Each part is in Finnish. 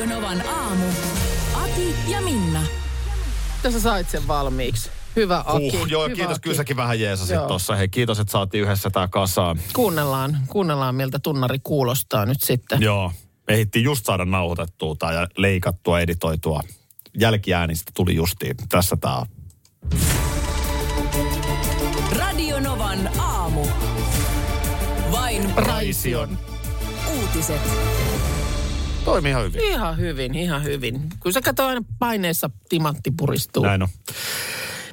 Radio Novan aamu. Ati ja Minna. Tässä sait sen valmiiksi. Hyvä Aki. Uh, joo, hyvä kiitos. Aki. Kyllä säkin vähän jeesasit Joo. tossa. Hei, kiitos, että saatiin yhdessä tää kasaan. Kuunnellaan, kuunnellaan miltä tunnari kuulostaa nyt sitten. Joo. Me ehdittiin just saada nauhoitettua tai ja leikattua, editoitua. Jälkiäänistä tuli justiin. Tässä tää on. Radio Novan aamu. Vain Raision. uutiset. Toimii ihan hyvin. Ihan hyvin, ihan hyvin. Kun sä katsoo aina paineessa timantti puristuu. Näin on.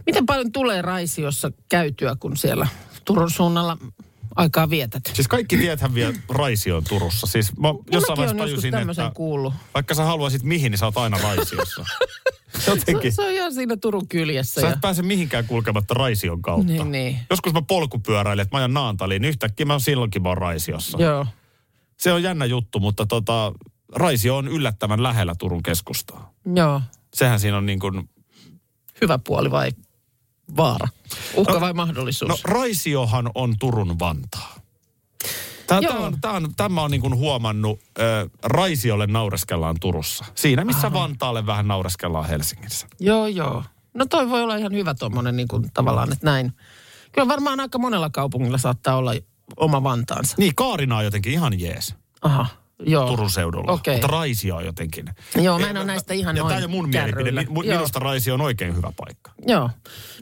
Miten paljon tulee Raisiossa käytyä, kun siellä Turun suunnalla aikaa vietät? Siis kaikki tiethän vielä Raisioon Turussa. Siis mä Ja jossain vaiheessa tajusin, että kuullut. vaikka sä haluaisit mihin, niin sä oot aina Raisiossa. Jotenkin. Se, se on ihan siinä Turun kyljessä. Sä Ja... et pääse mihinkään kulkematta Raision kautta. Niin, niin. Joskus mä polkupyöräilin, että mä ajan Naantaliin, niin yhtäkkiä mä silloinkin mä oon Raisiossa. Joo. Se on jännä juttu, mutta tota, Raisio on yllättävän lähellä Turun keskustaa. Joo. Sehän siinä on niin kuin, Hyvä puoli vai vaara? Uhka No- vai mahdollisuus? no Raisiohan on Turun Vantaa. Tämä, tämä, on, tämä, on, tämä on niin kuin huomannut, äh, Raisiolle naureskellaan Turussa. Siinä, missä Aha. Vantaalle vähän naureskellaan Helsingissä. Joo, joo. No toi voi olla ihan hyvä tuommoinen niin kuin tavallaan, että näin. Kyllä varmaan aika monella kaupungilla saattaa olla oma Vantaansa. Niin, Kaarina on jotenkin ihan jees Aha, joo. Turun seudulla. Okei. Mutta Raisio on jotenkin. Joo, mä en ole näistä ihan ja noin tämä on mun mielipide. kärryillä. Mi- mu- Joo. Minusta Raisio on oikein hyvä paikka. Joo.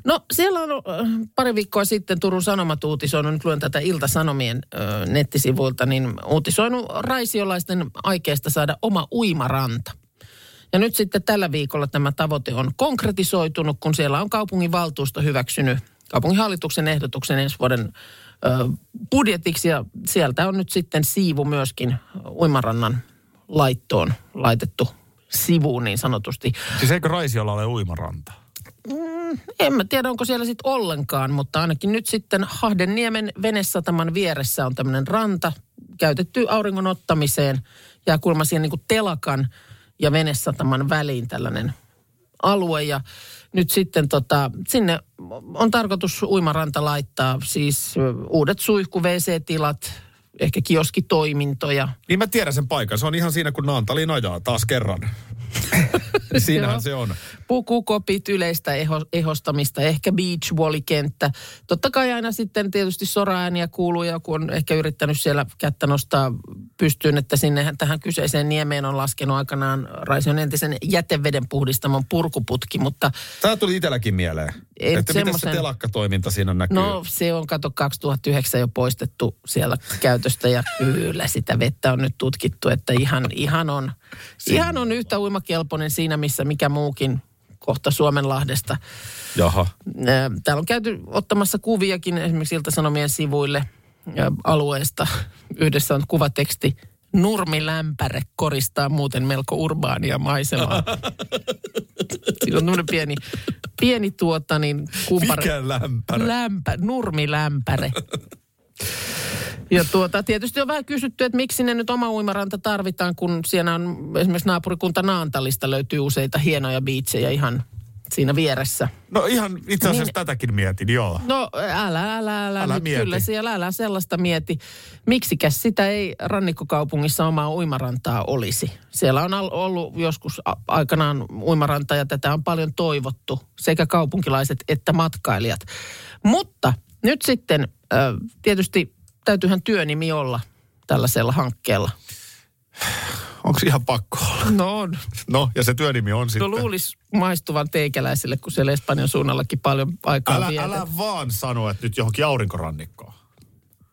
No siellä on äh, pari viikkoa sitten Turun Sanomat uutisoinut, nyt luen tätä Ilta-Sanomien äh, nettisivuilta, niin uutisoinut raisiolaisten aikeesta saada oma uimaranta. Ja nyt sitten tällä viikolla tämä tavoite on konkretisoitunut, kun siellä on kaupungin valtuusto hyväksynyt kaupunginhallituksen ehdotuksen ensi vuoden budjetiksi. Ja sieltä on nyt sitten siivu myöskin uimarannan laittoon laitettu sivuun niin sanotusti. Siis eikö Raisiolla ole uimaranta? En mä tiedä, onko siellä sitten ollenkaan, mutta ainakin nyt sitten Hahdenniemen venesataman vieressä on tämmöinen ranta käytetty auringon ottamiseen. Ja kulma siihen niin kuin telakan ja venesataman väliin tällainen alue. Ja nyt sitten tota, sinne on tarkoitus uimaranta laittaa siis uudet suihku, WC-tilat, ehkä kioskitoimintoja. Niin mä tiedän sen paikan. Se on ihan siinä, kun Naantaliin ajaa taas kerran. Siinähän se on. Pukukopit, yleistä eho, ehostamista, ehkä beachvolley-kenttä. Totta kai aina sitten tietysti soraääniä kuuluu ja kun on ehkä yrittänyt siellä kättä nostaa pystyyn, että sinne tähän kyseiseen niemeen on laskenut aikanaan Raision entisen jäteveden puhdistamon purkuputki, mutta Tämä tuli itselläkin mieleen. En että miten se semmosen- telakkatoiminta siinä näkyy? no se on kato 2009 jo poistettu siellä käytöstä ja kyllä sitä vettä on nyt tutkittu, että ihan, ihan, on, ihan on yhtä uimakelpoinen siinä, missä mikä muukin kohta Suomenlahdesta. Jaha. Ää, Täällä on käyty ottamassa kuviakin esimerkiksi Ilta-Sanomien sivuille alueesta. Yhdessä on kuvateksti Nurmilämpäre koristaa muuten melko urbaania maisemaa. Siinä on tämmöinen pieni, pieni tuota niin kumpare. Mikä lämpärä? Lämpä, nurmilämpäre. Ja tuota, tietysti on vähän kysytty, että miksi ne nyt oma uimaranta tarvitaan, kun siellä on esimerkiksi naapurikunta Naantalista löytyy useita hienoja biitsejä ihan siinä vieressä. No ihan itse asiassa Niin- tätäkin mietin, joo. No älä, älä, älä, Älä nyt mieti. kyllä siellä, älä sellaista mieti. Miksikäs sitä ei rannikkokaupungissa omaa uimarantaa olisi? Siellä on ollut joskus aikanaan uimaranta ja tätä on paljon toivottu, sekä kaupunkilaiset että matkailijat. Mutta nyt sitten tietysti täytyyhän työnimi olla tällaisella hankkeella. Onko ihan pakko olla? No on. No, ja se työnimi on No sitten... luulisi maistuvan teikäläiselle, kun siellä Espanjan suunnallakin paljon aikaa Älä, vietetään. älä vaan sano, että nyt johonkin aurinkorannikkoon.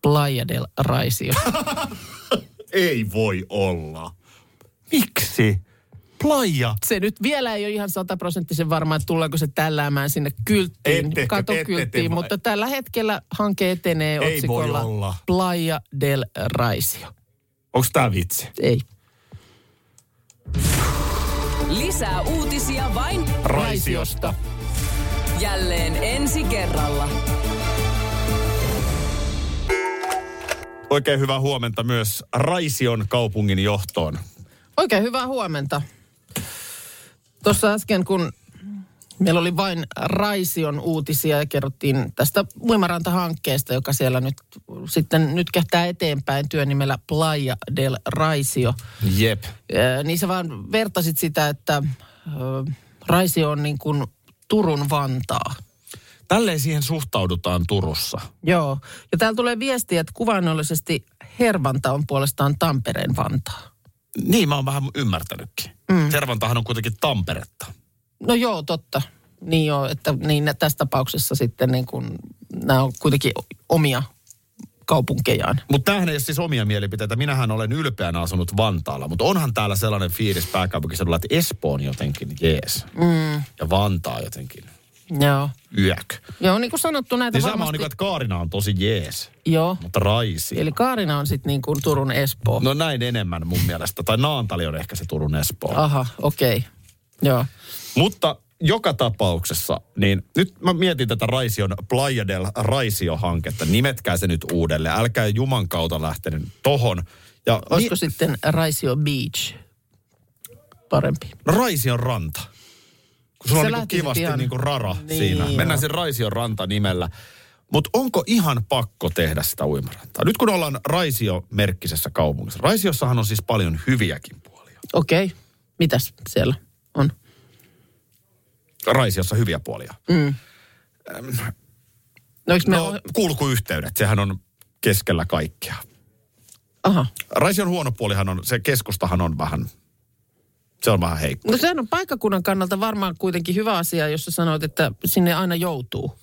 Playa del Raisio. Ei voi olla. Miksi? Playa. se nyt vielä ei ole ihan sataprosenttisen varma, että tullaanko se tälläämään sinne kylttiin, Ette- katokylttiin, ette te vai- mutta tällä hetkellä hanke etenee Ei otsikolla voi olla. Playa del Raisio. Onko tämä vitsi? Ei. Lisää uutisia vain Raisiosta. jälleen ensi kerralla. Oikein hyvää huomenta myös Raision kaupungin johtoon. Oikein hyvää huomenta. Tuossa äsken, kun meillä oli vain Raision uutisia ja kerrottiin tästä Uimaranta-hankkeesta, joka siellä nyt sitten nyt kehtää eteenpäin työnimellä Playa del Raisio. Jep. Niin sä vaan vertasit sitä, että ö, Raisio on niin kuin Turun Vantaa. Tälleen siihen suhtaudutaan Turussa. Joo. Ja täällä tulee viestiä, että kuvainnollisesti Hervanta on puolestaan Tampereen Vantaa. Niin mä oon vähän ymmärtänytkin. Mm. Tervantahan on kuitenkin Tamperetta. No joo, totta. Niin joo, että niin tässä tapauksessa sitten niin kuin, nämä on kuitenkin omia kaupunkejaan. Mutta tämähän ei ole siis omia mielipiteitä. Minähän olen ylpeänä asunut Vantaalla, mutta onhan täällä sellainen fiilis pääkaupunkiseudulla, että Espoo on jotenkin jees. Mm. Ja Vantaa jotenkin Joo. yök. Joo, niin kuin sanottu näitä Niin sama varmasti... on niin kuin, että Kaarina on tosi jees, Joo. mutta Raisi. Eli Kaarina on sitten niin kuin Turun Espoo. No näin enemmän mun mielestä. Tai Naantali on ehkä se Turun Espoo. Aha, okei. Okay. Joo. Mutta joka tapauksessa, niin nyt mä mietin tätä Raision Playa del Raisio-hanketta. Nimetkää se nyt uudelleen. Älkää Juman kautta lähtenyt tohon. Ja Olisiko sitten Raisio Beach parempi? Raision ranta. Kun sulla Se on niin kivasti ihan- niin kuin rara Niin, siinä. joo. Mennään sen Raision ranta nimellä. Mutta onko ihan pakko tehdä sitä uimarantaa? Nyt kun ollaan Raisio-merkkisessä kaupungissa. Raisiossahan on siis paljon hyviäkin puolia. Okei. Okay. Mitäs siellä on? Raisiossa hyviä puolia. No, eikö me No, ole... kulkuyhteydet, sehän on keskellä kaikkea. Aha. Raision huono puolihan on, se keskustahan on vähän, se on vähän heikko. No sehän on paikkakunnan kannalta varmaan kuitenkin hyvä asia, jos sä sanoit, että sinne aina joutuu.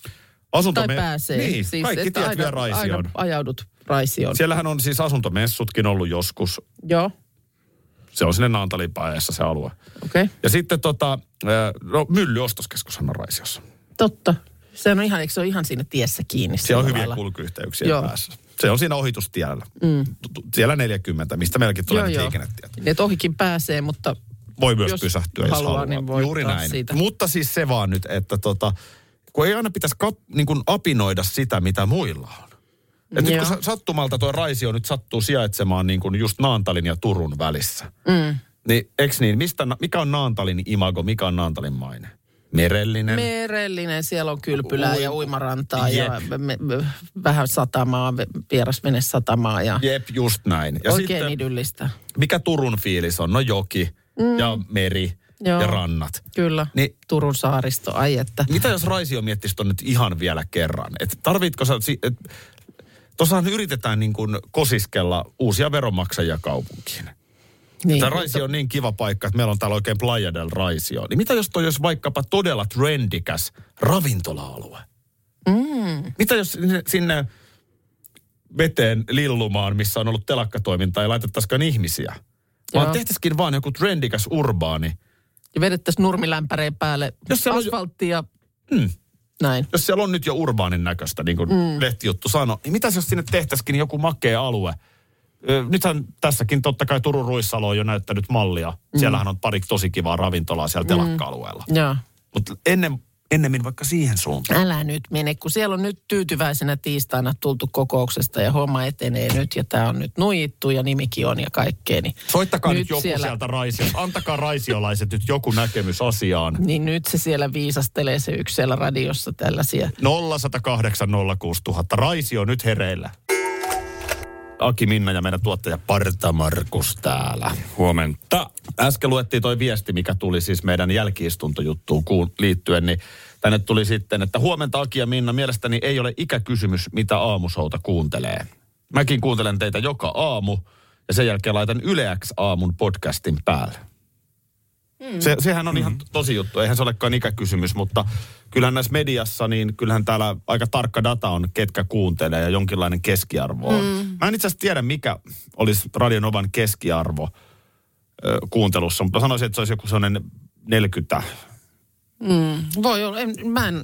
Asunto Tai pääsee. Niin, siis, kaikki tiet aina, vie Raisioon. Aina ajaudut Raisioon. Siellähän on siis asuntomessutkin ollut joskus. Joo, Se on sinne Naantalin päässä se alue. okei. Okay. Ja sitten tota, ää, no Mylly ostoskeskushan on Raisiossa. Totta. Se on ihan, eikö se ole ihan siinä tiessä kiinni? Siellä on hyviä kulkuyhteyksiä Joo. päässä. Se on siinä ohitustiellä. Mm. Siellä 40, mistä meilläkin tulee Joo, nyt joo. liikennetiet. Niin, ohikin pääsee, mutta Voi myös Jos pysähtyä, jos haluaa, niin voi Juuri näin. siitä. Mutta siis se vaan nyt, että tota, kun ei aina pitäisi kap, niin kuin apinoida sitä, mitä muilla on. Et nyt kun sa- sattumalta tuo Raisio nyt sattuu sijaitsemaan niin kuin just Naantalin ja Turun välissä. Mm. Niin, eks niin? Mistä, mikä on Naantalin imago, mikä on Naantalin maine? Merellinen. merellinen, siellä on kylpylää Ui- ja uimarantaa ja Jep. me, me, vähän satamaa, vierasvene satamaa ja Jep, just näin. Ja oikein sitten, idyllistä. mikä Turun fiilis on? No joki mm. ja meri Joo. ja rannat. Kyllä, Niin- Turun saaristo, ai että. Mitä jos Raisio miettisi ton nyt ihan vielä kerran? Et tarvitko sä... Et, Tuossahan yritetään niin kuin kosiskella uusia veronmaksajia kaupunkiin. Niin, Tämä Raisio on niin kiva paikka, että meillä on täällä oikein Playa del Raisio. Niin mitä jos toi olisi vaikkapa todella trendikäs ravintola-alue? Mm. Mitä jos sinne, veteen lillumaan, missä on ollut telakkatoimintaa, ei laitettaisikaan ihmisiä? Vaan Joo. tehtäisikin vaan joku trendikäs urbaani. Ja vedettäisiin nurmilämpäreen päälle Jos siellä on jo- asfalttia, Mm. näin. jos siellä on nyt jo urbaanin näköistä, niin kuin mm. lehtijuttu sanoi, niin mitäs jos sinne tehtäisikin joku makea alue? Ö, Nythän tässäkin totta kai Turun Ruissalo on jo näyttänyt mallia. Mm. Siellähän on pari tosi kivaa ravintolaa siellä telakka-alueella. Joo. Mutta ennen, ennemmin vaikka siihen suuntaan. Älä nyt mene, kun siellä on nyt tyytyväisenä tiistaina tultu kokouksesta ja homma etenee nyt ja tämä on nyt nuijittu ja nimikin on ja kaikkea. Niin Soittakaa nyt, nyt joku siellä- sieltä Raisiosta. Antakaa raisiolaiset nyt joku näkemys asiaan. Niin nyt se siellä viisastelee se yksi siellä radiossa tällaisia. 0108 06000. Raisio nyt hereillä. Aki Minna ja meidän tuottaja Parta Markus täällä. Huomenta. Äsken luettiin toi viesti, mikä tuli siis meidän jälkiistuntojuttuun liittyen, niin tänne tuli sitten, että huomenta Aki ja Minna, mielestäni ei ole ikäkysymys, mitä aamusouta kuuntelee. Mäkin kuuntelen teitä joka aamu ja sen jälkeen laitan Yleäks aamun podcastin päälle. Mm. Se, sehän on ihan tosi juttu, eihän se olekaan ikäkysymys, mutta kyllähän näissä mediassa, niin kyllähän täällä aika tarkka data on, ketkä kuuntelee ja jonkinlainen keskiarvo on. Mm. Mä en itse asiassa tiedä, mikä olisi Radionovan keskiarvo ö, kuuntelussa, mutta sanoisin, että se olisi joku sellainen 40. Voi olla, en, mä en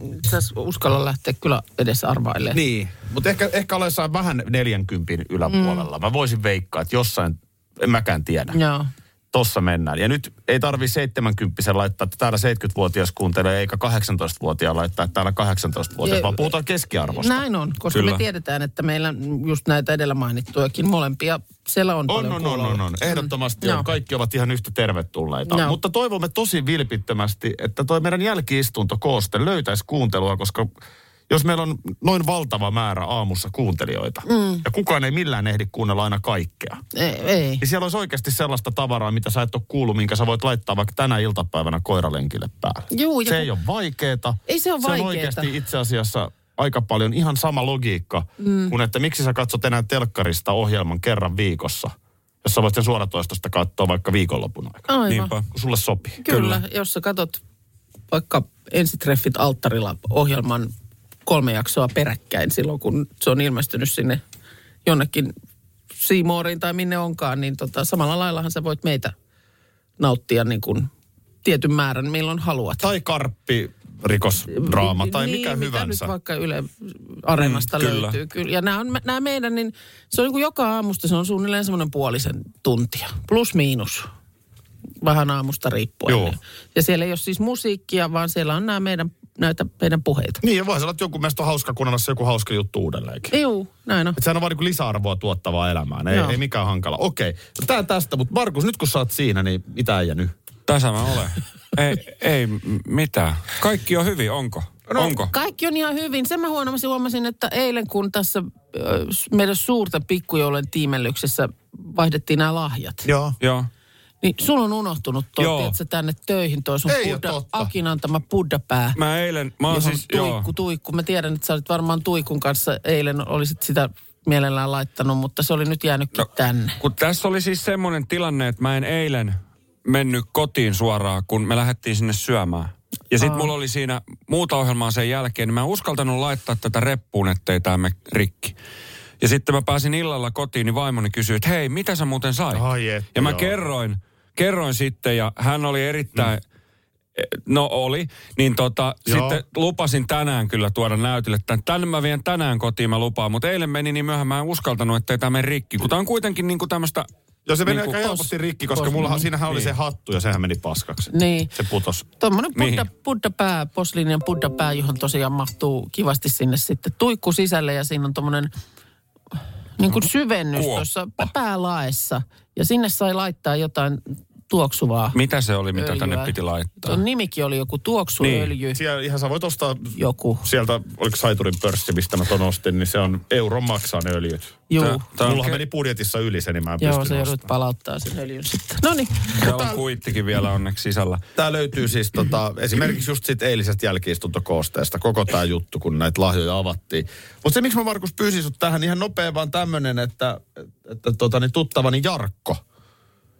uskalla lähteä kyllä edes arvailemaan. Niin, mutta ehkä, ehkä olen jossain vähän 40 yläpuolella. Mm. Mä voisin veikkaa, että jossain, en mäkään tiedä. Joo. Tossa mennään. Ja nyt ei tarvi 70 laittaa, että täällä 70-vuotias kuuntelee, eikä 18-vuotiaan laittaa, että täällä 18-vuotias, Je- vaan puhutaan keskiarvosta. Näin on, koska Kyllä. me tiedetään, että meillä just näitä edellä mainittujakin molempia, siellä on, On, paljon on, on, on, on. Ehdottomasti Mm. on. Kaikki ovat ihan yhtä tervetulleita. Joo. Mutta toivomme tosi vilpittömästi, että toi meidän jälkiistuntokooste löytäisi kuuntelua, koska jos meillä on noin valtava määrä aamussa kuuntelijoita, mm. ja kukaan ei millään ehdi kuunnella aina kaikkea, Ei, ei. niin siellä olisi oikeasti sellaista tavaraa, mitä sä et ole kuullut, minkä sä voit laittaa vaikka tänä iltapäivänä koiralenkille päälle. Juu, ja se kun- ei ole vaikeeta. Ei se ole Se on vaikeeta. oikeasti itse asiassa aika paljon ihan sama logiikka, mm. kuin että miksi sä katsot enää telkkarista ohjelman kerran viikossa, jos sä voit sen suoratoistosta katsoa vaikka viikonlopun aikana, Aivan. Niinpä. kun sulle sopii. Kyllä, jos sä katot vaikka ensitreffit alttarilla ohjelman kolme jaksoa peräkkäin silloin, kun se on ilmestynyt sinne jonnekin Siimooriin tai minne onkaan, niin tota, samalla laillahan sä voit meitä nauttia niin kuin tietyn määrän, milloin haluat. Tai karppi, rikosdraama tai niin, mikä mitä hyvänsä. nyt vaikka Yle Areenasta Mm, kyllä. löytyy. Kyllä. Ja nämä, on, nämä meidän, niin se on niin kuin joka aamusta, se on suunnilleen semmoinen puolisen tuntia. Plus miinus. Vähän aamusta riippuen. Joo. Ja siellä ei ole siis musiikkia, vaan siellä on nämä meidän, näitä meidän puheita. Niin, ja voi olla, että joku meistä on hauska kuunnella joku hauska juttu uudelleenkin. Juu, näin on. Että sehän on vaan niin lisäarvoa tuottavaa elämään. Ei, Joo. ei mikään hankala. Okei, no tää tästä, mutta Markus, nyt kun sä oot siinä, niin mitä ei nyt? Tässä mä olen. ei, ei m- mitään. Kaikki on hyvin, onko? No, onko? Kaikki on ihan hyvin. Sen mä huomasin, huomasin, että eilen kun tässä meidän suurten pikkujoulujen tiimellyksessä vaihdettiin nämä lahjat. Joo. Joo. Niin sulla on unohtunut tuo, Joo. tiedätkö, tänne töihin toi sun Ei Buddha. Akin antama buddha-pää. Mä eilen, mä oon siis, tuikku, joo. tuikku. Mä tiedän, että sä olit varmaan tuikun kanssa eilen, olisit sitä mielellään laittanut, mutta se oli nyt jäänytkin no, tänne. Kun tässä oli siis semmoinen tilanne, että mä en eilen mennyt kotiin suoraan, kun me lähdettiin sinne syömään. Ja sitten mulla oli siinä muuta ohjelmaa sen jälkeen, niin mä en uskaltanut laittaa tätä reppuun, ettei tämä me rikki. Ja sitten mä pääsin illalla kotiin, niin vaimoni kysyi, että hei, mitä sä muuten sait? Ai että, ja mä joo. kerroin, kerroin sitten ja hän oli erittäin, no oli, niin tota, Joo. sitten lupasin tänään kyllä tuoda näytille. Tän, tänne mä vien tänään kotiin, mä lupaan, mutta eilen meni niin myöhään, mä en uskaltanut, ettei tämä mene rikki. Kun tää on kuitenkin niin kuin tämmöistä Joo, se meni Niin kuin aika pos- helposti rikki, koska pos- mullahan, siinähän oli niin. se hattu ja sehän meni paskaksi. Niin. Se putos. Tuommoinen buddha, buddha-pää, posliininen buddha-pää, johon tosiaan mahtuu kivasti sinne sitten tuikku sisälle ja siinä on tuommoinen niin kuin syvennys Kuoppa. tuossa päälaessa. Ja sinne sai laittaa jotain tuoksuvaa Mitä se oli, mitä tänne öljyä. piti laittaa? Tuon nimikin oli joku tuoksuöljy, niin. Siellä ihan sä voit ostaa joku. sieltä, oliko Saiturin pörssi, mistä mä ton ostin, niin se on euron maksaa ne öljyt. Juu. Tää- tää ke- meni budjetissa yli se, niin mä en Joo, se joudut palauttaa sen öljyn sitten. No niin. Täällä on kuittikin vielä onneksi sisällä. Tää löytyy siis tota, esimerkiksi just siitä eilisestä jälkiistuntokoosteesta, koko tämä juttu, kun näitä lahjoja avattiin. Mutta se, miksi mä Markus pyysin sut tähän ihan nopea vaan tämmönen, että, että tota, niin tuttavani Jarkko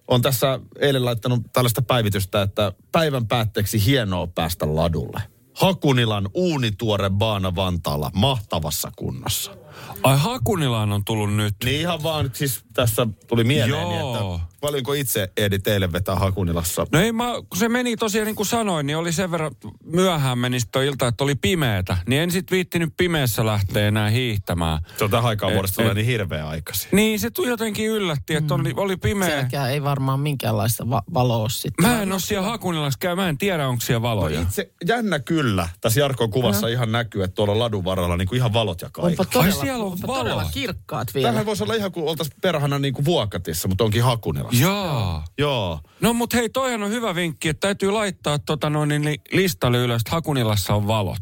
on tässä eilen laittanut tällaista päivitystä, että päivän päätteeksi hienoa päästä ladulle. Hakunilan uunituore baana Vantaalla mahtavassa kunnossa. Ai Hakunilaan on tullut nyt. Niin ihan vaan, siis tässä tuli mieleeni, Joo. että paljonko itse ehdi teille vetää Hakunilassa? No ei mä, kun se meni tosiaan niin kuin sanoin, niin oli sen verran myöhään meni sitten ilta, että oli pimeätä. Niin en sit viittinyt pimeässä lähteä enää hiihtämään. Se on tähän aikaan Et- vuodesta tulee niin hirveä aikaisin. Niin se tuli jotenkin yllätti, että oli, oli pimeä. Sielläkään ei varmaan minkäänlaista va- valoa sitten. Mä en ole siellä Hakunilassa käy, mä en tiedä onko siellä valoja. Itse jännä kyllä. Tässä Jarkon kuvassa ihan näkyy, että tuolla ladun varrella niin kuin ihan valot ja kaikki. Onpa todella, siellä on onpa valoa. todella kirkkaat vielä. Tämähän voisi olla ihan kuin oltaisiin perhana niin kuin Vuokatissa, mutta onkin Hakunilassa. Jaa. Joo. No mut hei, toihan on hyvä vinkki, että täytyy laittaa tota noin niin listalle ylös, että Hakunilassa on valot.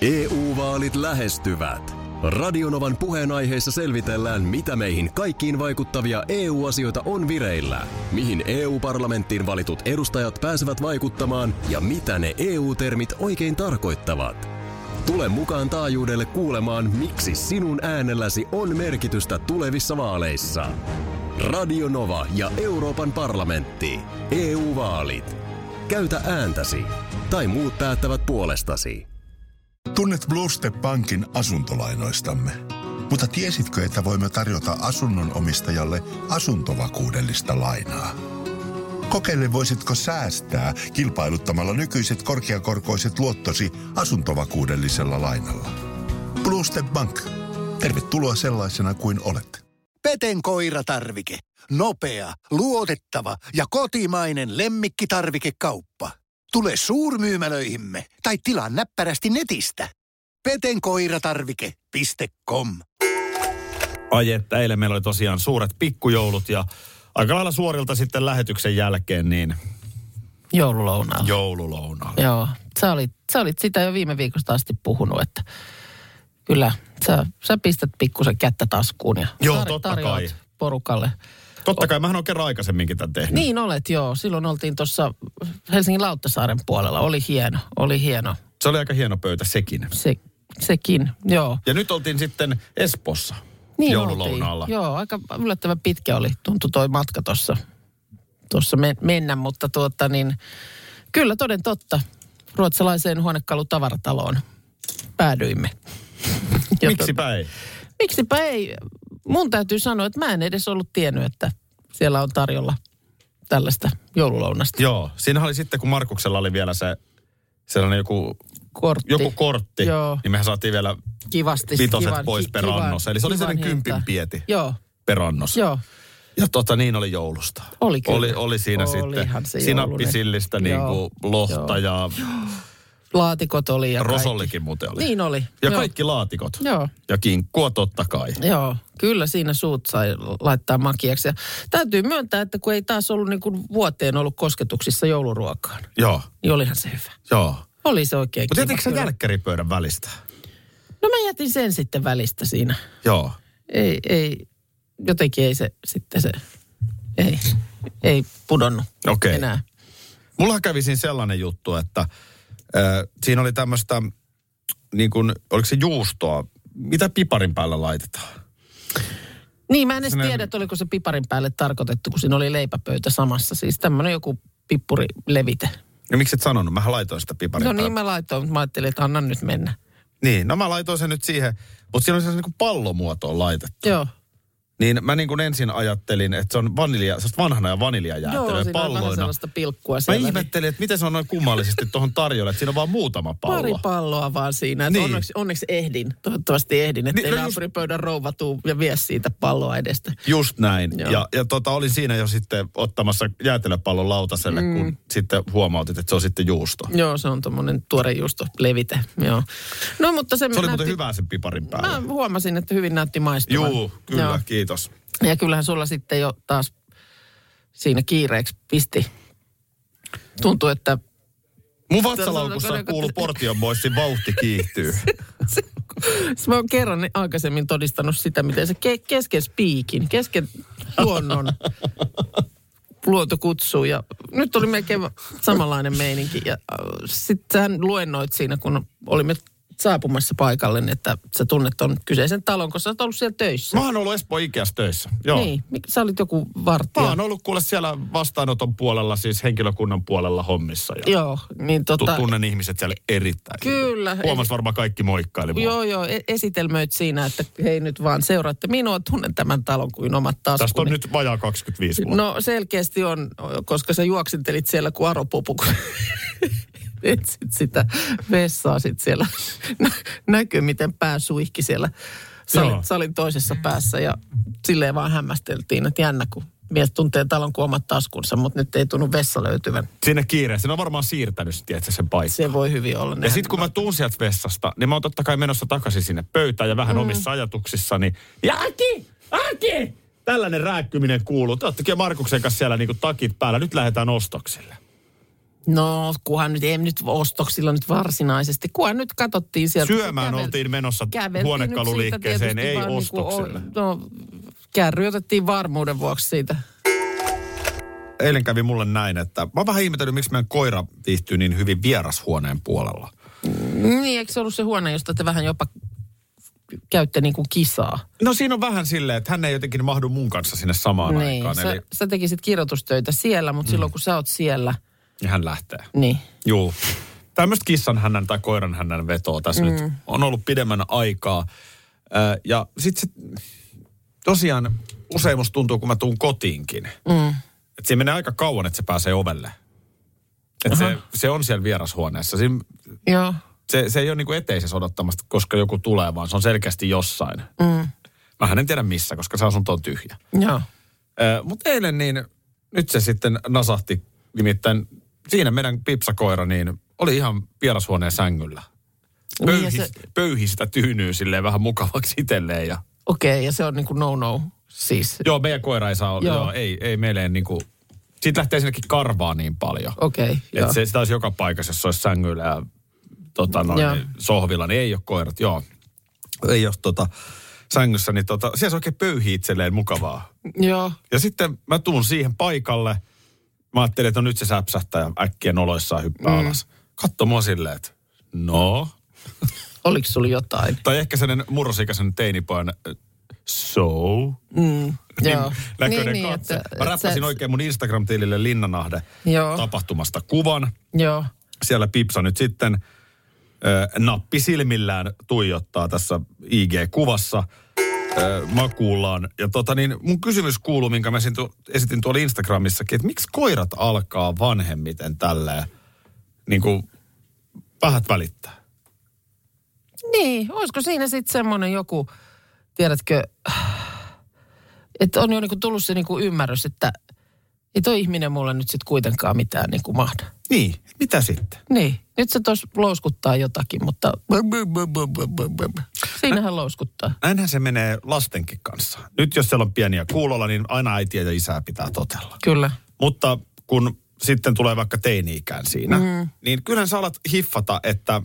EU-vaalit lähestyvät. Radionovan puheenaiheessa selvitellään, mitä meihin kaikkiin vaikuttavia EU-asioita on vireillä, mihin EU-parlamenttiin valitut edustajat pääsevät vaikuttamaan ja mitä ne EU-termit oikein tarkoittavat. Tule mukaan taajuudelle kuulemaan, miksi sinun äänelläsi on merkitystä tulevissa vaaleissa. Radio Nova ja Euroopan parlamentti. EU-vaalit. Käytä ääntäsi. Tai muut päättävät puolestasi. Tunnet Bluestep Bankin asuntolainoistamme. Mutta tiesitkö, että voimme tarjota asunnon omistajalle asuntovakuudellista lainaa? Kokeile voisitko säästää kilpailuttamalla nykyiset korkeakorkoiset luottosi asuntovakuudellisella lainalla. Bluestep Bank. Tervetuloa sellaisena kuin olet. Peten koiratarvike. nopea, luotettava ja kotimainen lemmikkitarvikekauppa. Tule suurmyymälöihimme tai tilaa näppärästi netistä. petenkoiratarvike.com Ai että eilen meillä oli tosiaan suuret pikkujoulut ja aika lailla suorilta sitten lähetyksen jälkeen niin Joululounaalla. joululounaalla. Joo, sä olit, sä olit sitä jo viime viikosta asti puhunut, että kyllä sä, sä pistät pikkusen kättä taskuun ja Joo, totta tarjoat kai. porukalle. Totta kai, mähän on kerran aikaisemminkin tämän tehnyt. Niin olet, joo. Silloin oltiin tuossa Helsingin Lauttasaaren puolella. Oli hieno, oli hieno. Se oli aika hieno pöytä sekin. Se, sekin, joo. Ja nyt oltiin sitten Espossa Niin joululounaalla. oltiin. Joo, aika yllättävän pitkä oli, tuntui toi matka tuossa tuossa me, mennä, mutta tuota niin, kyllä toden totta, ruotsalaiseen huonekalutavarataloon päädyimme. Ja Miksipä ei? miksipä ei? Mun täytyy sanoa, että mä en edes ollut tiennyt, että siellä on tarjolla tällaista joululounasta. Joo, siinä oli sitten, kun Markuksella oli vielä se sellainen joku, Kortti. joku kortti, Joo. niin mehän saatiin vielä Kivasti. vitoset kivan- pois per kivan- annos. Eli se oli sellainen kympin pieti Joo, per annos. joo. Ja tota niin oli joulusta. Oli kyllä. Oli, oli siinä Olihan sitten sinappisillistä niin Joo. kuin lohta ja Laatikot oli ja kaikki. rosollikin muuten oli. Niin oli. Ja Joo. kaikki laatikot. Joo. Ja kinkkua totta kai. Joo, kyllä siinä suut sai laittaa makiaksi. Ja täytyy myöntää, että kun ei taas ollut niin kuin vuoteen ollut kosketuksissa jouluruokaan, Joo, niin olihan se hyvä. joo. Oli se oikein Mutta jätitkö sä jälkkäripöydän välistä? No mä jätin sen sitten välistä siinä. Joo. Ei, ei, jotenkin ei se sitten se, ei, ei pudonnut Okei. enää. Mulla kävi siinä sellainen juttu, että äh, siinä oli tämmöistä, niin kuin, oliko se juustoa, mitä piparin päällä laitetaan? Niin, mä en edes tiedä, että oliko se piparin päälle tarkoitettu, kun siinä oli leipäpöytä samassa. Siis tämmöinen joku pippurilevite. Ja miksi et sanonut? Mähän laitoin sitä piparin No päälle. niin, mä laitoin, mutta mä ajattelin, että anna nyt mennä. Niin, no mä laitoin sen nyt siihen, mutta siinä oli se niin kuin pallomuotoon laitettu. Joo. Niin mä niin kuin ensin ajattelin, että se on vanilja, se on vanhana ja Joo, vaniljajäätelö siinä on vähän palloina. sellaista pilkkua Mä siellä. niin ihmettelin, että miten se on noin kummallisesti tuohon tarjolle, että siinä on vaan muutama pallo. Pari palloa vaan siinä. Niin. Onneksi, onneksi ehdin. Toivottavasti ehdin, ettei Niin, niin, no just- naapuripöydän rouva tuu ja vie siitä palloa edestä. Just näin. Joo. Ja, ja tota, olin siinä jo sitten ottamassa jäätelöpallon lautaselle, mm. kun sitten huomautit, että se on sitten juusto. Joo, se on tommonen tuore juusto levite. Joo. No mutta se, Se oli näytti, muuten hyvä sen piparin päällä. Mä huomasin, että hyvin näytti maistuvan. Juu, kyllä, Joo. kiitos. Ja kyllähän sulla sitten jo taas siinä kiireeksi pisti. Tuntuu, että Mun vatsalaukussa Sanotaanko- kuuluu Portion Boysin vauhti kiihtyy. se, mä oon kerran aikaisemmin todistanut sitä, miten se ke- kesken spiikin, kesken luonnon luonto kutsuu. Ja nyt oli melkein samanlainen meininki. Ja äh, sitten hän luennoit siinä, kun olimme saapumassa paikalle, niin että sä tunnet ton kyseisen talon, kun sä oot ollut siellä töissä. Mä oon ollut Espoo Ikeassa töissä. Joo. Niin, sä olit joku vartija. Mä oon ollut kuule siellä vastaanoton puolella, siis henkilökunnan puolella hommissa. Ja Joo, niin tota... tunnen ihmiset siellä erittäin. Kyllä. Huomas varmaan kaikki moikkaili mua. Joo, joo, e- esitelmöit siinä, että hei nyt vaan seuraatte minua, tunnen tämän talon kuin omat taskuni. Tästä on nyt vajaa 25 vuotta. No selkeästi on, koska sä juoksentelit siellä kuin aropupu, etsit sitä vessaa sit siellä. Nä- näkyy, miten pää suihki siellä salin, salin toisessa päässä ja silleen vaan hämmästeltiin, että jännä, kun mies tuntee talon kuin omat taskunsa, mutta nyt ei tunnu vessa löytyvän. Sinne kiireessä. Ne on varmaan siirtänyt, tiedätkö, sen paikan. Se voi hyvin olla. Ja sitten kun mä tuun sieltä vessasta, niin mä oon totta kai menossa takaisin sinne pöytään ja vähän mm. omissa ajatuksissani. Ja Aki! Aki! Tällainen rääkkyminen kuuluu. Te Markuksen kanssa siellä niinku takit päällä. Nyt lähdetään ostoksille. No, kunhan nyt, ei nyt ostoksilla nyt varsinaisesti. Kunhan nyt katsottiin sieltä. Syömään oltiin menossa huonekaluliikkeeseen, ei vaan ostoksille. Niinku, no, kärry otettiin varmuuden vuoksi siitä. Eilen kävi mulle näin, että mä oon vähän ihmetellyt, miksi meidän koira viihtyy niin hyvin vierashuoneen puolella. Niin, eikö se ollut se huone, josta te vähän jopa käytte niin kuin kisaa? No siinä on vähän silleen, että hän ei jotenkin mahdu mun kanssa sinne samaan niin, aikaan. sä, Eli sä tekisit kirjoitustöitä siellä, mutta mm. silloin kun sä oot siellä, ja hän lähtee. niin Juu. Tämmöistä kissan hännän tai koiran hännän vetoa tässä mm. nyt on ollut pidemmän aikaa. Ö, ja sitten se, tosiaan usein musta tuntuu, kun mä tuun kotiinkin, mm. että siinä menee aika kauan, että se pääsee ovelle. Että se, se on siellä vierashuoneessa. Siinä, joo, se, se ei ole niinku eteisessä odottamasta, koska joku tulee, vaan se on selkeästi jossain. Mm. Mä en tiedä missä, koska se asunto on tyhjä. joo. Mutta eilen niin, nyt se sitten nasahti. Nimittäin siinä meidän pipsakoira niin oli ihan vierashuoneen sängyllä. Niin, Pöyhi, se- pöyhi sitä tyynyä silleen vähän mukavaksi itselleen. Ja... Okei, okay, ja se on niin kuin no-no siis. Joo, meidän koira ei saa olla. Joo. Joo. ei, ei meille niinku... Siitä lähtee sinnekin karvaa niin paljon. Okei, okay, joo. Että se, sitä olisi joka paikassa, jos se olisi sängyllä ja tota, noin, Joo. niin, sohvilla, niin ei ole koirat, joo. Ei ole tota, sängyssä, niin tota, siellä se oikein pöyhii itselleen mukavaa. Joo, Ja sitten mä tuun siihen paikalle. Mä ajattelin, että no nyt se säpsähtää ja äkkiä noloissaan hyppää mm. alas. Katso mua silleen, että no. oliko sulla jotain? Tai ehkä sellainen murrosikäisen teinipojan äh, so. Mm, joo. näköinen niin, katse. että- Mä räppäsin sä- oikein mun Instagram-tilille Linnanahde Joo. tapahtumasta kuvan. Joo, Siellä Pipsa nyt sitten ö, nappi silmillään tuijottaa tässä IG-kuvassa makuullaan. Ja tota niin, mun kysymys kuuluu, minkä mä esitin, tu- esitin tuolla Instagramissakin, että miksi koirat alkaa vanhemmiten tälleen niin kuin vähät välittää? Niin, olisiko siinä sitten semmoinen joku, tiedätkö, että on jo niinku tullut se niinku ymmärrys, että ei toi ihminen mulle nyt sitten kuitenkaan mitään niinku mahda. Niin, mitä sitten? Niin, nyt se tuossa louskuttaa jotakin, mutta siinähän louskuttaa. Näinhän se menee lastenkin kanssa. Nyt jos siellä on pieniä kuulolla, niin aina äitiä ja isää pitää totella. Kyllä. Mutta kun sitten tulee vaikka teini-ikään siinä, mm. niin kyllä sä alat hiffata, että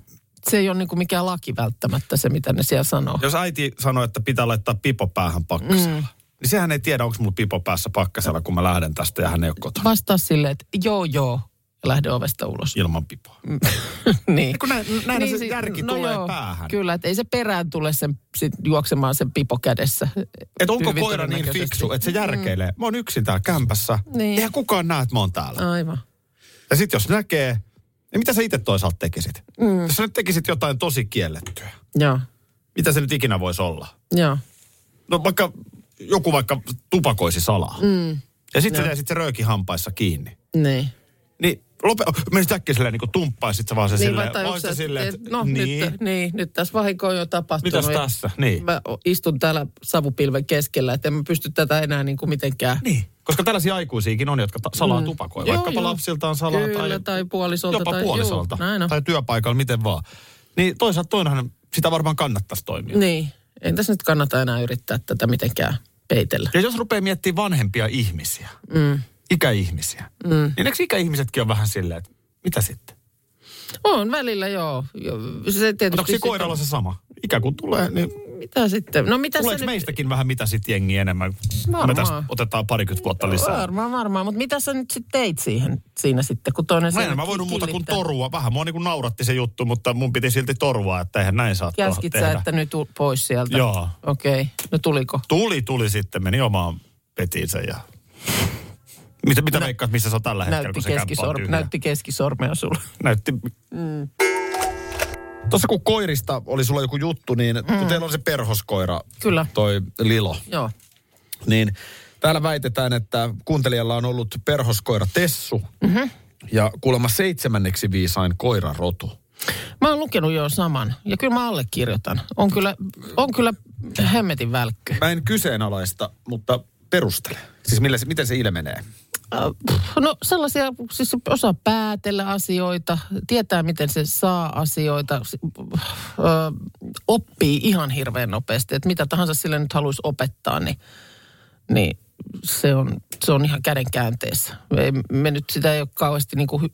Se ei ole niinku mikään laki välttämättä se, mitä ne siellä sanoo. jos äiti sanoo, että pitää laittaa pipo päähän pakkasella, mm. Niin sehän ei tiedä, onko mulla pipo päässä pakkasella, kun mä lähden tästä ja hän ei ole kotona Vastaa silleen, että joo joo, ja lähde ovesta ulos. ilman pipoa. niin. Kun näin, näin se si- järki tulee päähän. Kyllä, että ei se perään tule sen, sit juoksemaan sen pipo kädessä. Että onko koira niin fiksu, että se järkeilee. Mä oon yksin täällä kämpässä. Niin. Eihän kukaan näe, että mä oon täällä. Aivan. Ja sitten jos näkee, niin mitä sä itse toisaalta tekisit? Mm. Jos sä nyt tekisit jotain tosi kiellettyä, Joo, mitä se nyt ikinä voisi olla? joo. No vaikka joku vaikka tupakoisi salaa. Mm. Ja sitten se, sit se rööki hampaissa kiinni. Niin. Niin lope, menisit äkkiä silleen niin kuin tumppaisit sä vaan se Niin, silleen, sä, sä silleen, että, että no niin. nyt, niin, nyt tässä vahinko on jo tapahtunut. Mitäs tässä? Niin. Mä istun täällä savupilven keskellä, että en mä pysty tätä enää niin kuin mitenkään. Niin, koska tällaisia aikuisiakin on, jotka ta- salaa mm. tupakoi. Joo, Vaikkapa joo. lapsiltaan salaa Kyllä, tai, tai puolisolta jopa tai- puolisolta. juu, näin on. tai työpaikalla, miten vaan. Niin toisaalta toinenhan sitä varmaan kannattaisi toimia. Niin, ei tässä nyt kannata enää yrittää tätä mitenkään peitellä. Ja jos rupeaa miettimään vanhempia ihmisiä, Mm. ikäihmisiä, mm. niin eikö ikäihmisetkin on vähän silleen, että mitä sitten? On välillä, joo. Jo, Se tietysti onko se koiralla se sama? Ikä kun tulee, niin Mitä sitten? No mitä tuleeko sä nyt... meistäkin vähän mitä sitten jengi enemmän? Varmaan. Me tästä otetaan parikymmentä vuotta lisää. Varmaan, varmaan. Mutta mitä sä nyt sitten teit siihen, siinä sitten, kun toinen Mä en mä voinut muuta kuin torua. Vähän mua niin kuin nauratti se juttu, mutta mun piti silti torua, että eihän näin saa Käskit tehdä. sä, että nyt pois sieltä? Joo. Okei, okay. no tuliko? Tuli, tuli sitten, meni omaan petiinsä ja... Mitä, mitä veikkaat, missä se on tällä hetkellä, Näytti, kun se kämppä on keskisor- tyhjä? näytti keskisormea sulle. Näytti. Mm. Tuossa kun koirista oli sulla joku juttu, niin mm. kun teillä on se perhoskoira, Kyllä. toi Lilo, Joo. niin täällä väitetään, että kuuntelijalla on ollut perhoskoira Tessu mm-hmm. ja kuulemma seitsemänneksi viisain koirarotu. Mä oon lukenut jo saman. Ja kyllä mä allekirjoitan. On kyllä, on kyllä hemmetin välkky. Mä en kyseenalaista, mutta perustele. Siis millä se, miten se ilmenee? Äh, No sellaisia, siis osaa päätellä asioita, tietää miten se saa asioita, oppii ihan hirveän nopeasti. Että mitä tahansa sille nyt haluaisi opettaa, niin, niin se, on, se on ihan käden käänteessä. Me, me nyt sitä ei ole kauheasti niin kuin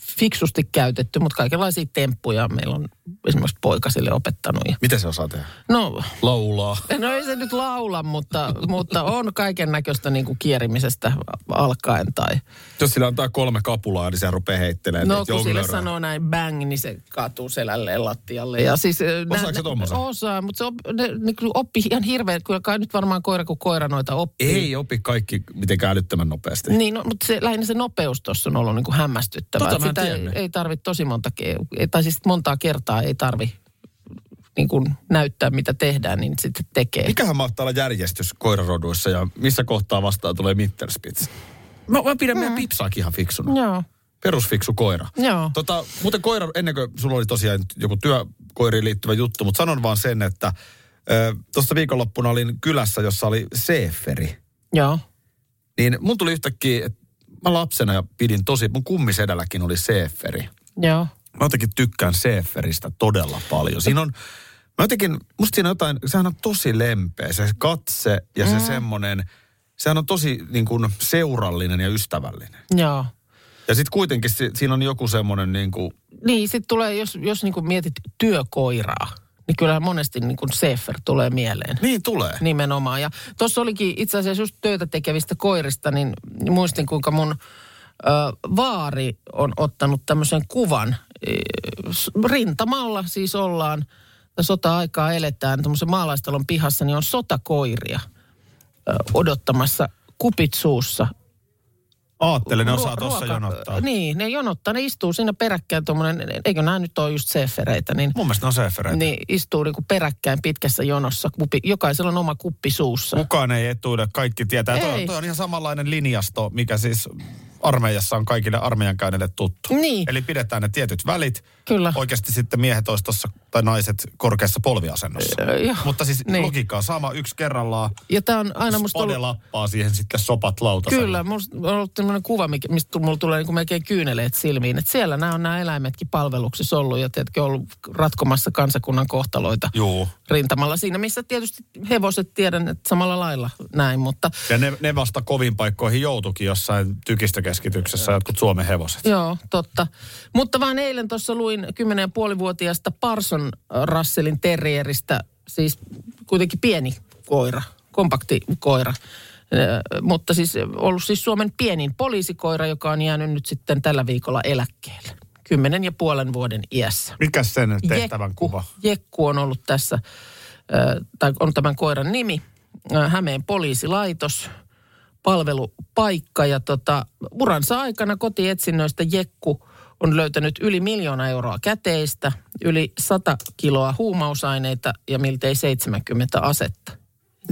fiksusti käytetty, mutta kaikenlaisia temppuja meillä on esimerkiksi poika sille opettanut. Ja, Miten se osaa tehdä? no, Laulaa. No ei se nyt laula, mutta, mutta on kaiken näköistä niin kuin kierimisestä alkaen tai... Jos sillä antaa kolme kapulaa, niin se rupeaa heittelemään. No kun sille sanoo näin bang, niin se kaatuu selälleen lattialle. Ja siis, Osaako se tommosen? Osaa, mutta se op, ne, ne kyllä oppi ihan hirveän, kyllä kai nyt varmaan koira kuin koira noita oppii. Ei opi kaikki mitenkään älyttömän nopeasti. Niin, no, mutta se, lähinnä se nopeus tuossa on ollut niin kuin hämmästyttävää. Tota mä en Sitä ei, ei tarvitse tosi monta, ei- tai siis montaa kertaa ei tarvi niin kuin näyttää, mitä tehdään, niin sitten tekee. Mikähän mahtaa olla järjestys koiraroduissa ja missä kohtaa vastaan tulee Mitterspitz? Mä, mä pidän meidän pipsaakin ihan fiksuna. Joo, Perusfiksu koira. joo. Tota, muuten koira, ennen kuin sulla oli tosiaan joku työkoiriin liittyvä juttu, mutta sanon vaan sen, että tuossa viikonloppuna olin kylässä, jossa oli seeferi. Joo. Niin mun tuli yhtäkkiä, että mä lapsena ja pidin tosi, mun kummisedälläkin oli seeferi. Joo. Mä jotenkin tykkään seeferistä todella paljon. Siinä on, mä jotenkin, musta siinä on jotain, sehän on tosi lempeä, se katse ja se mm. semmoinen, sehän on tosi niin kuin seurallinen ja ystävällinen. Joo. Ja sitten kuitenkin si, siinä on joku semmoinen niin kuin, Niin, sitten tulee, jos, jos niin kuin mietit työkoiraa, niin kyllä monesti niin kuin Sefer tulee mieleen. niin tulee. Nimenomaan. Ja tuossa olikin itse asiassa just töitä tekevistä koirista, niin muistin kuinka mun ö, vaari on ottanut tämmöisen kuvan. E, s- rintamalla siis ollaan, sota-aikaa eletään, tämmöisen maalaistalon pihassa, niin on sotakoiria odottamassa kupit suussa Aattelen, ne osaa tuossa jonottaa. Niin, ne jonottaa, ne istuu siinä peräkkäin tuommoinen, eikö nämä nyt ole just sefereitä, niin Mun mielestä ne on seefereitä. niin istuu niinku peräkkäin pitkässä jonossa. Kupi, jokaisella on oma kuppi suussa. Kukaan ei etuile, kaikki tietää. Ei. toi on ihan samanlainen linjasto, mikä siis armeijassa on kaikille armeijan käyneille tuttu. Niin. Eli pidetään ne tietyt välit. Kyllä. Oikeasti sitten miehet olisi tossa, tai naiset korkeassa polviasennossa. Joo. Mutta siis Niin. logiikkaa sama yksi kerrallaan. Ja tämä on aina musta ollut... lappaa siihen sitten sopat lautasella. Kyllä, musta on ollut tämmöinen kuva, mistä mulla tulee niin kuin melkein kyyneleet silmiin. Että siellä nämä on nämä eläimetkin palveluksessa ollut ja tietenkin ollut ratkomassa kansakunnan kohtaloita Juu. rintamalla. Siinä missä tietysti hevoset tiedän, että samalla lailla näin, mutta Ja ne, ne vasta kovin paikkoihin joutukin jossain tykistökeskityksessä, jotkut Suomen hevoset. Joo, totta. Mutta vaan eilen tuossa luin 10,5-vuotiaasta Parson Russellin terrieristä, siis kuitenkin pieni koira, kompakti koira. Mutta siis ollut siis Suomen pienin poliisikoira, joka on jäänyt nyt sitten tällä viikolla eläkkeelle. Kymmenen ja puolen vuoden iässä. Mikäs sen tehtävän kuva? Jekku on ollut tässä, tai on tämän koiran nimi. Hämeen poliisilaitos, palvelupaikka. Ja tota, uransa aikana kotietsinnöistä Jekku on löytänyt yli miljoona euroa käteistä, yli 100 kiloa huumausaineita ja miltei 70 asetta.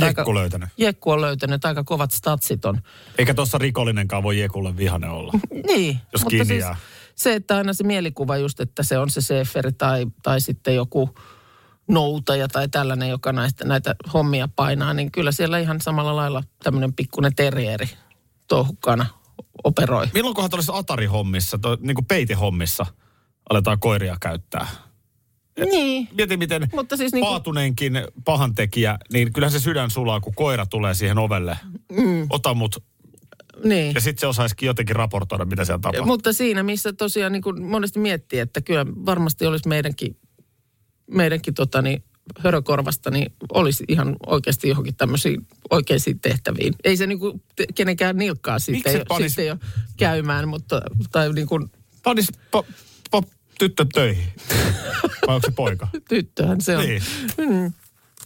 Jekku löytänyt. Jekku on löytänyt, aika kovat statsit on. Eikä tuossa rikollinenkaan voi Jekulle vihane olla. Niin. Jos mutta siis se, että aina se mielikuva just, että se on se Sefer tai, tai sitten joku noutaja tai tällainen, joka näistä, näitä hommia painaa, niin kyllä siellä ihan samalla lailla tämmöinen pikkuinen terrieri touhukkana operoi. Milloinkohan tuollaisessa Atari-hommissa, toi, niin kuin peitehommissa, aletaan koiria käyttää? Niin, Mieti, miten Mutta siis niinku- paatuneenkin pahantekijä, niin kyllähän se sydän sulaa, kun koira tulee siihen ovelle. Mm. Ota mut. niin. Ja sitten se osaisikin jotenkin raportoida, mitä siellä tapahtuu. Mutta siinä, missä tosiaan niin kuin monesti miettii, että kyllä varmasti olisi meidänkin, meidänkin tota niin, hörökorvasta, niin olisi ihan oikeasti johonkin tämmöisiin oikeisiin tehtäviin. Ei se niin kuin te- kenenkään nilkkaa sitten, ei, panis- sitten ole käymään, mutta tai niin kuin Panis pa, pa, tyttö töihin. Vai onko se poika? tyttöhän se on. Niin.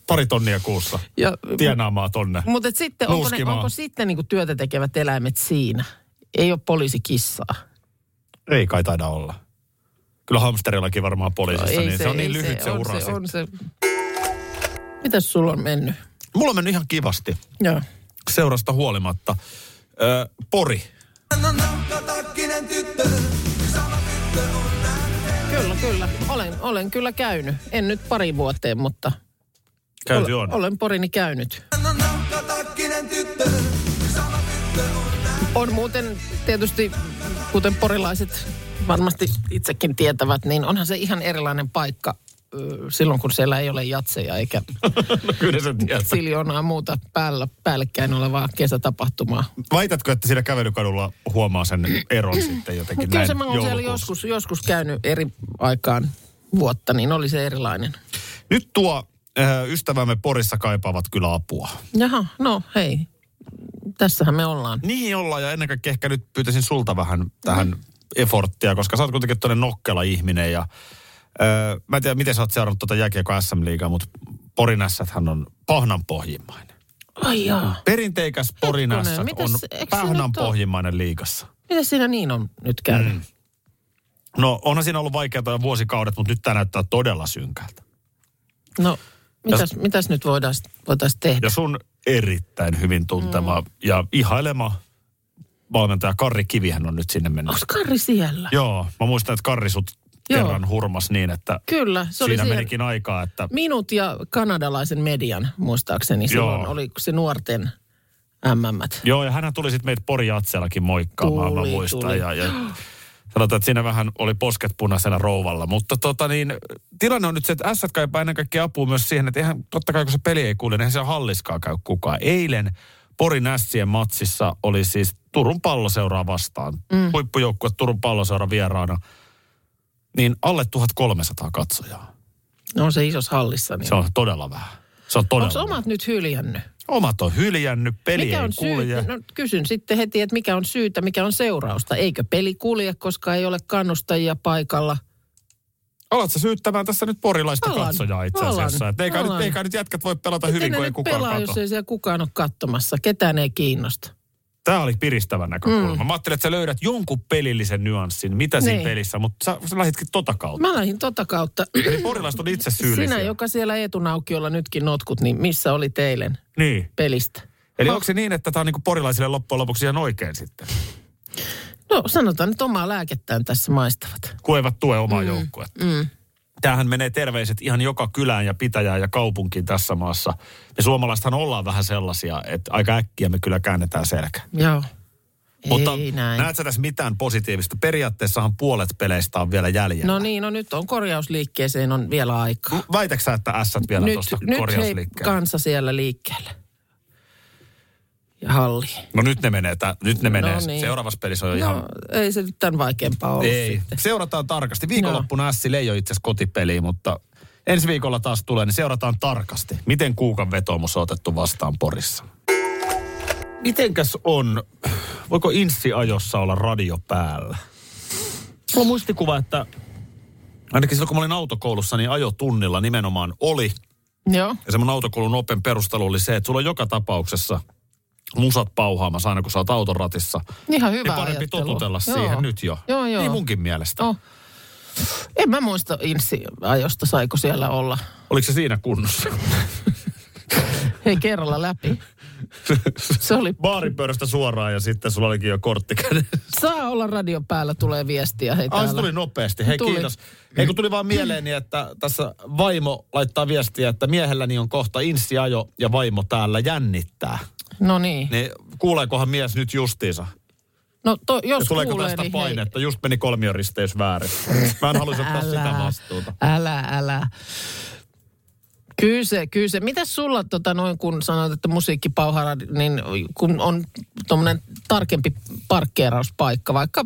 Pari tonnia kuussa. Ja, Tienaamaa tonne. mutta et sitten, onko, ne, onko sitten niin kuin työtä tekevät eläimet siinä? Ei ole poliisikissaa. Ei kai taida olla. Kyllä hamsterillakin varmaan poliisissa, niin se, on niin lyhyt se, on ura se, on se. Mitäs sulla on mennyt? Mulla on mennyt ihan kivasti. Joo. Seurasta huolimatta. Ö, Pori. Kyllä, kyllä. Olen, olen kyllä käynyt. En nyt pari vuoteen, mutta Käyty olen, on. olen porini käynyt. On muuten tietysti, kuten porilaiset varmasti itsekin tietävät, niin onhan se ihan erilainen paikka silloin, kun siellä ei ole jatseja eikä No kyllä siljoonaa muuta päällä, päällekkäin olevaa kesätapahtumaa. Väitätkö, että siinä kävelykadulla huomaa sen eron sitten jotenkin Kyllä näin se mä oon siellä joskus, joskus käynyt eri aikaan vuotta, niin oli se erilainen. Nyt tuo ö, ystävämme Porissa kaipaavat kyllä apua. Jaha, no hei. Tässähän me ollaan. Niin ollaan ja ennen kaikkea ehkä nyt pyytäisin sulta vähän tähän mm. Efforttia, koska sä oot kuitenkin toinen nokkela ihminen ja öö, mä en tiedä, miten sä oot seurannut tuota jääkiekko SM-liigaa, mutta Porin hän on pahnanpohjimmainen. Ai jaa. Perinteikäs Porin Hetkonen, Ässät mitäs- on eikö se pahnanpohjimmainen liigassa. Miten siinä niin on nyt käynyt? Mm. No onhan siinä ollut vaikeaa jo vuosikaudet, mutta nyt tämä näyttää todella synkältä. No, mitäs, mitäs nyt voitaisiin tehdä? Ja sun erittäin hyvin tuntema mm. ja ihailema valmentaja Karri Kivihän on nyt sinne mennyt. Onko Karri siellä? Joo, mä muistan, että Karri sut Joo. kerran hurmas niin, että Kyllä, se oli siinä siellä. menikin aikaa, että Minut ja kanadalaisen median, muistaakseni silloin Joo. oli se nuorten MMt. Joo, ja hänhän tuli sitten meitä Pori Jatsellakin moikkaamaan, Tuli, mä muistan. tuli. Ja, ja sanotaan, että siinä vähän oli posket punaisena rouvalla. Mutta tota niin, tilanne on nyt se, että S kaipaa ennen kaikkea apua myös siihen, että eihän, totta kai kun se peli ei kuule, niin eihän se halliskaa käy kukaan. Eilen Porin Ässien matsissa oli siis Turun palloseuraa vastaan. Mm. Huippujoukkue Turun palloseura vieraana. Niin alle 1300 katsojaa. No on se isossa hallissa. Niin. Se on todella vähän. Se on todella Onko vähän. omat nyt hyljännyt? Omat on hyljännyt, peli Mikä ei on kulje. syytä? No, kysyn sitten heti, että mikä on syytä, mikä on seurausta. Eikö peli kulje, koska ei ole kannustajia paikalla? Alat sä syyttämään tässä nyt porilaista Alan, katsojaa itse asiassa. Että eikä, nyt, eikä nyt jätkät voi pelata Miten hyvin, kun ei kukaan pelaa, kato. jos ei siellä kukaan ole katsomassa? Ketään ei kiinnosta. Tämä oli piristävä näkökulma. Mm. Mä ajattelin, että sä löydät jonkun pelillisen nyanssin, mitä siinä Niin. pelissä, mutta sä, sä lähditkin tota kautta. Mä lähdin tota kautta. Eli porilaiset on itse syyllisiä. Sinä, joka siellä Eetunaukiolla nytkin notkut, niin missä oli teilen Niin. pelistä? Eli Ha- onko se niin, että tämä on niinku porilaisille loppujen lopuksi ihan oikein sitten? No sanotaan nyt omaa lääkettään tässä maistavat. Kun eivät tue omaa mm. joukkuetta. Mm. Tämähän menee terveiset ihan joka kylään ja pitäjään ja kaupunkiin tässä maassa. Me suomalaisethan ollaan vähän sellaisia, että aika äkkiä me kyllä käännetään selkä. Joo. Mutta ei näin. näet sä tässä mitään positiivista? Periaatteessahan puolet peleistä on vielä jäljellä. No niin, no nyt on korjausliikkeeseen on vielä aikaa. Väitäksä, sä, että ässät vielä Nyt, tuosta nyt hei korjausliikkeelle? kansa siellä liikkeelle. Ja halli. No nyt ne menee, tä, nyt ne menee. No niin. Seuraavassa pelissä on jo ihan... No, ei se nyt tämän vaikeampaa ollut Ei, sitten. seurataan tarkasti. Viikonloppuna Ässille ei ole itse asiassa kotipeliä, mutta ensi viikolla taas tulee, niin seurataan tarkasti. Miten Kuukan vetoomus on otettu vastaan Porissa? Mitenkäs on, voiko Inssi-ajossa olla radio päällä? Mulla on muistikuva, että ainakin silloin kun mä olin autokoulussa, niin ajotunnilla nimenomaan oli. Joo. Ja semmoinen autokoulun open perustelu oli se, että sulla on joka tapauksessa musat pauhaamassa aina kun sä oot auton ratissa. Ihan hyvä Niin parempi ajattelu. totutella Joo. siihen nyt jo. Joo, joo. Niin munkin mielestä. Oh. En mä muista Insi-ajosta, saiko siellä olla. Oliko se siinä kunnossa? Hei, kerralla läpi. Se oli, Baaripöydästä suoraan ja sitten sulla olikin jo kortti kädessä. saa olla radio päällä, tulee viestiä. Hei, Ai se tuli nopeasti. Hei Tuli. kiitos. Hei kun tuli vaan mieleeni, että tässä vaimo laittaa viestiä, että miehelläni on kohta insiajo ja vaimo täällä jännittää. No niin. Niin kuuleekohan mies nyt justiinsa? No to, jos Ja tuleeko kuulee, tästä niin painetta? Just meni kolmioristeys väärin. Mä en haluaisi ottaa sitä vastuuta. Älä, älä. Kyllä se, kyllä se. Mitäs sulla, tota, noin, kun sanoit, että musiikkipauhara, niin kun on tuommoinen tarkempi parkkeerauspaikka, vaikka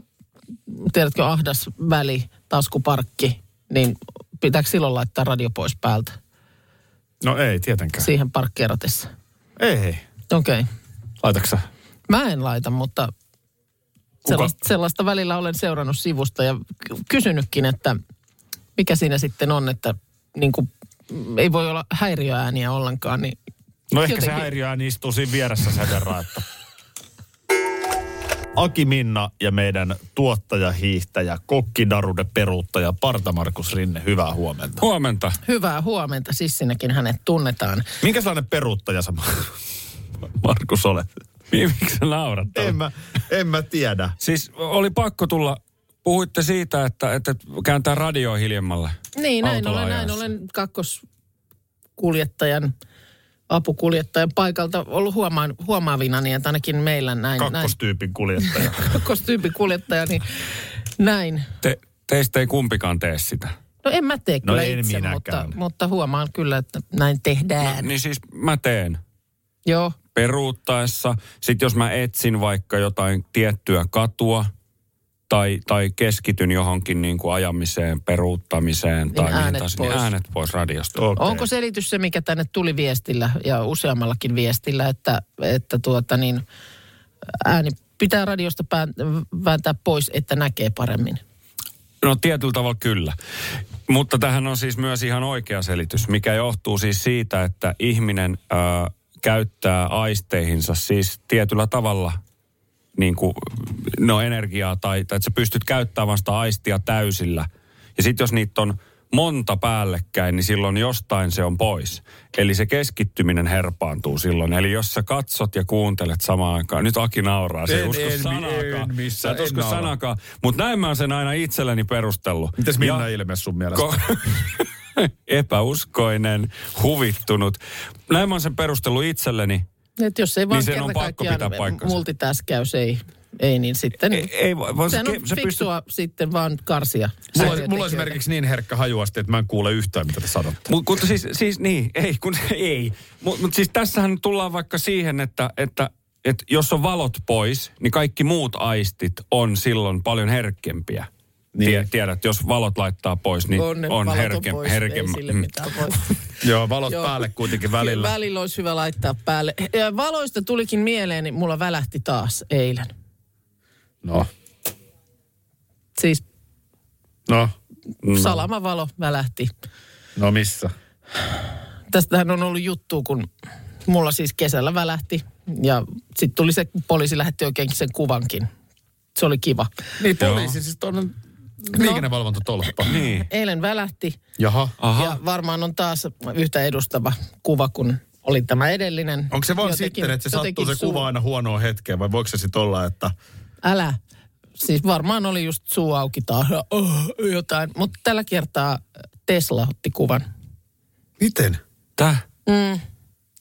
tiedätkö ahdas väli, taskuparkki, niin pitääkö silloin laittaa radio pois päältä No ei tietenkään. siihen parkkeeratessa? Ei. Okei. Okay. Laitatko sä? Mä en laita, mutta sellaista, sellaista välillä olen seurannut sivusta ja ky- kysynytkin, että mikä siinä sitten on, että niin kuin, ei voi olla häiriöääniä ollenkaan, niin No ehkä se häiriöääni istuu siinä vieressä sen verran, että... Aki Minna ja meidän tuottaja, hiihtäjä, kokkidarude peruuttaja Parta Markus Rinne, hyvää huomenta. Huomenta. hyvää huomenta. Sissinäkin hänet tunnetaan. Minkä sellainen peruuttaja sä, Markus, olet? Miksi sä naurat? En mä, en mä tiedä. Siis oli pakko tulla. Puhuitte siitä, että, että kääntää radioa hiljemmalle. Niin, näin olen, näin olen kakkoskuljettajan, apukuljettajan paikalta ollut huomaan, huomaavina, niin että ainakin meillä näin. näin Kakkostyypin kuljettaja. kakkostyypin kuljettaja, niin näin. Te, teistä ei kumpikaan tee sitä. No en mä tee No kyllä en itse, mutta, minäkään. mutta huomaan kyllä, että näin tehdään. Niin siis mä teen. Joo, peruuttaessa. Sitten jos mä etsin vaikka jotain tiettyä katua tai, tai keskityn johonkin niin kuin ajamiseen, peruuttamiseen tai mihin äänet taas, niin pois. äänet pois radiosta. Okay. Onko selitys se, mikä tänne tuli viestillä ja useammallakin viestillä, että, että tuota niin, ääni pitää radiosta vääntää pois, että näkee paremmin? No tietyllä tavalla kyllä. Mutta tähän on siis myös ihan oikea selitys, mikä johtuu siis siitä, että ihminen ö, käyttää aisteihinsa siis tietyllä tavalla niin kuin, no energiaa tai, tai että sä pystyt käyttämään vasta aistia täysillä. Ja sitten jos niitä on monta päällekkäin, niin silloin jostain se on pois. Eli se keskittyminen herpaantuu silloin. Eli jos sä katsot ja kuuntelet samaan aikaan, nyt Aki nauraa, se ei usko en- sanaakaan. en missään, Sä et usko sanaakaan. Mutta näin mä oon sen aina itselleni perustellut. Mites Minna Ja- ilme sun mielestä? Ko- epäuskoinen, huvittunut. Näin mä oon sen perustellut itselleni. Et jos ei vaan Niin sen on kerta pakko kaikkiaan pitää paikkansa. multitäskäys ei, ei niin sitten... Ei, ei voi, voi Sehän se, on se pystyy, fiksua sitten vaan karsia. Mulla, on- sarjatekijöitä. mulla on esimerkiksi niin herkkä hajuasti, että mä en kuule yhtään, mitä te sanotte. Mut, mutta siis, siis niin, ei, kun ei. Mutta mut siis tässähän tullaan vaikka siihen, että, että, että jos on valot pois, niin kaikki muut aistit on silloin paljon herkempiä. Niin. Tie, tiedät, jos valot laittaa pois, niin on, on valot herkem, pois, herkem, Ei sille mm. Joo, valot Joo. päälle kuitenkin välillä. Välillä olisi hyvä laittaa päälle. Ja valoista tulikin mieleen, niin mulla välähti taas eilen. No, Siis no, salamavalo välähti. no missä? Tästähän on ollut juttu, kun mulla siis kesällä välähti. Ja sitten tuli se, poliisi lähetti oikeinkin sen kuvankin. Se oli kiva. Niin poliisi, siis tuonne liikennevalvontatolppa. Niin. Eilen välähti Jaha. Aha. ja varmaan on taas yhtä edustava kuva kuin oli tämä edellinen. Onko se vaan Jotenkin- sitten, että se sattuu se kuva aina huonoon hetkeen, vai voiko se sitten olla, että... Älä. Siis varmaan oli just suu auki taas oh, jotain. Mutta tällä kertaa Tesla otti kuvan. Miten? Täh?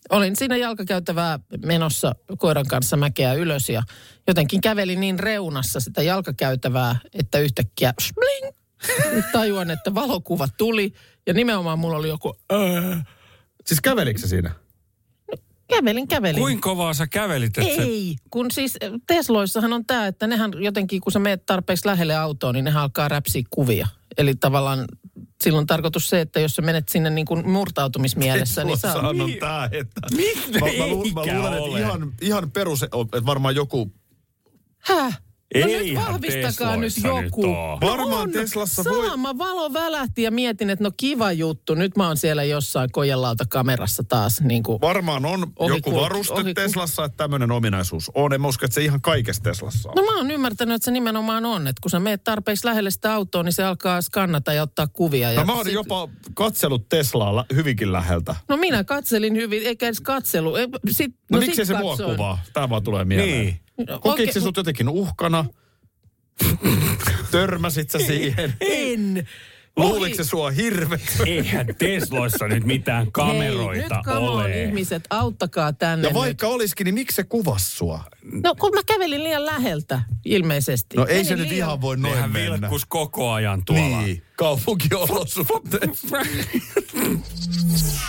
Olin siinä jalkakäytävää menossa koiran kanssa mäkeä ylös ja jotenkin kävelin niin reunassa sitä jalkakäytävää, että yhtäkkiä spling, tajuan, että valokuva tuli ja nimenomaan mulla oli joku äh. Siis kävelikö se siinä? Kävelin, kävelin. Kuinka kovaa sä kävelit? Että se, Ei, kun siis Tesloissahan on tämä, että nehän jotenkin, kun sä meet tarpeeksi lähelle autoon, niin nehän alkaa räpsiä kuvia. Eli tavallaan silloin on tarkoitus se, että jos sä menet sinne niin kuin murtautumismielessä, niin saa... On tää, että... Mitä? Mä, mä, lu, mä luulen, että ihan, ihan perus, että varmaan joku... Häh? No nyt vahvistakaa nyt joku. nyt oo. Varmaan on. Teslassa voi- Sama valo välähti ja mietin, että no kiva juttu. Nyt mä oon siellä jossain kojelauta kamerassa taas. Niin kuin, Varmaan on Ohi joku varuste ohi Teslassa, että tämmöinen ominaisuus on. En mä usko, että se ihan kaikessa Teslassa on. no mä oon ymmärtänyt, että se nimenomaan on. Että kun sä meet tarpeeksi lähelle sitä autoa, niin se alkaa skannata ja ottaa kuvia. Ja No mä oon sit- jopa katsellut Teslaa la- hyvinkin läheltä. No minä katselin hyvin, eikä edes katselu. Ei, Sit, No, no miksei sit se mua kuvaa? Tää vaan tulee mieleen. Niin. No, Kokiko oikein- se sut jotenkin uhkana? Törmäsit sä siihen? En. Luuliko se sua hirveä? Eihän Tesloissa nyt mitään kameroita Hei, nyt on, ole. ihmiset, auttakaa tänne Ja vaikka olisikin, niin miksi se kuvas sua? nyt. No kun mä kävelin liian läheltä, ilmeisesti. No ei Menin se nyt liian- ihan voi noin Nehän mennä. vilkkus koko ajan tuolla. Niin, kaupunkiolosuhteet.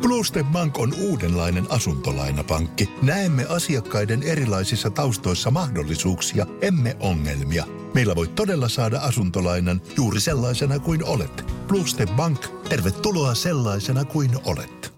Bluestep Bank on uudenlainen asuntolainapankki. Näemme asiakkaiden erilaisissa taustoissa mahdollisuuksia, emme ongelmia. Meillä voi todella saada asuntolainan juuri sellaisena kuin olet. Bluestep Bank, tervetuloa sellaisena kuin olet.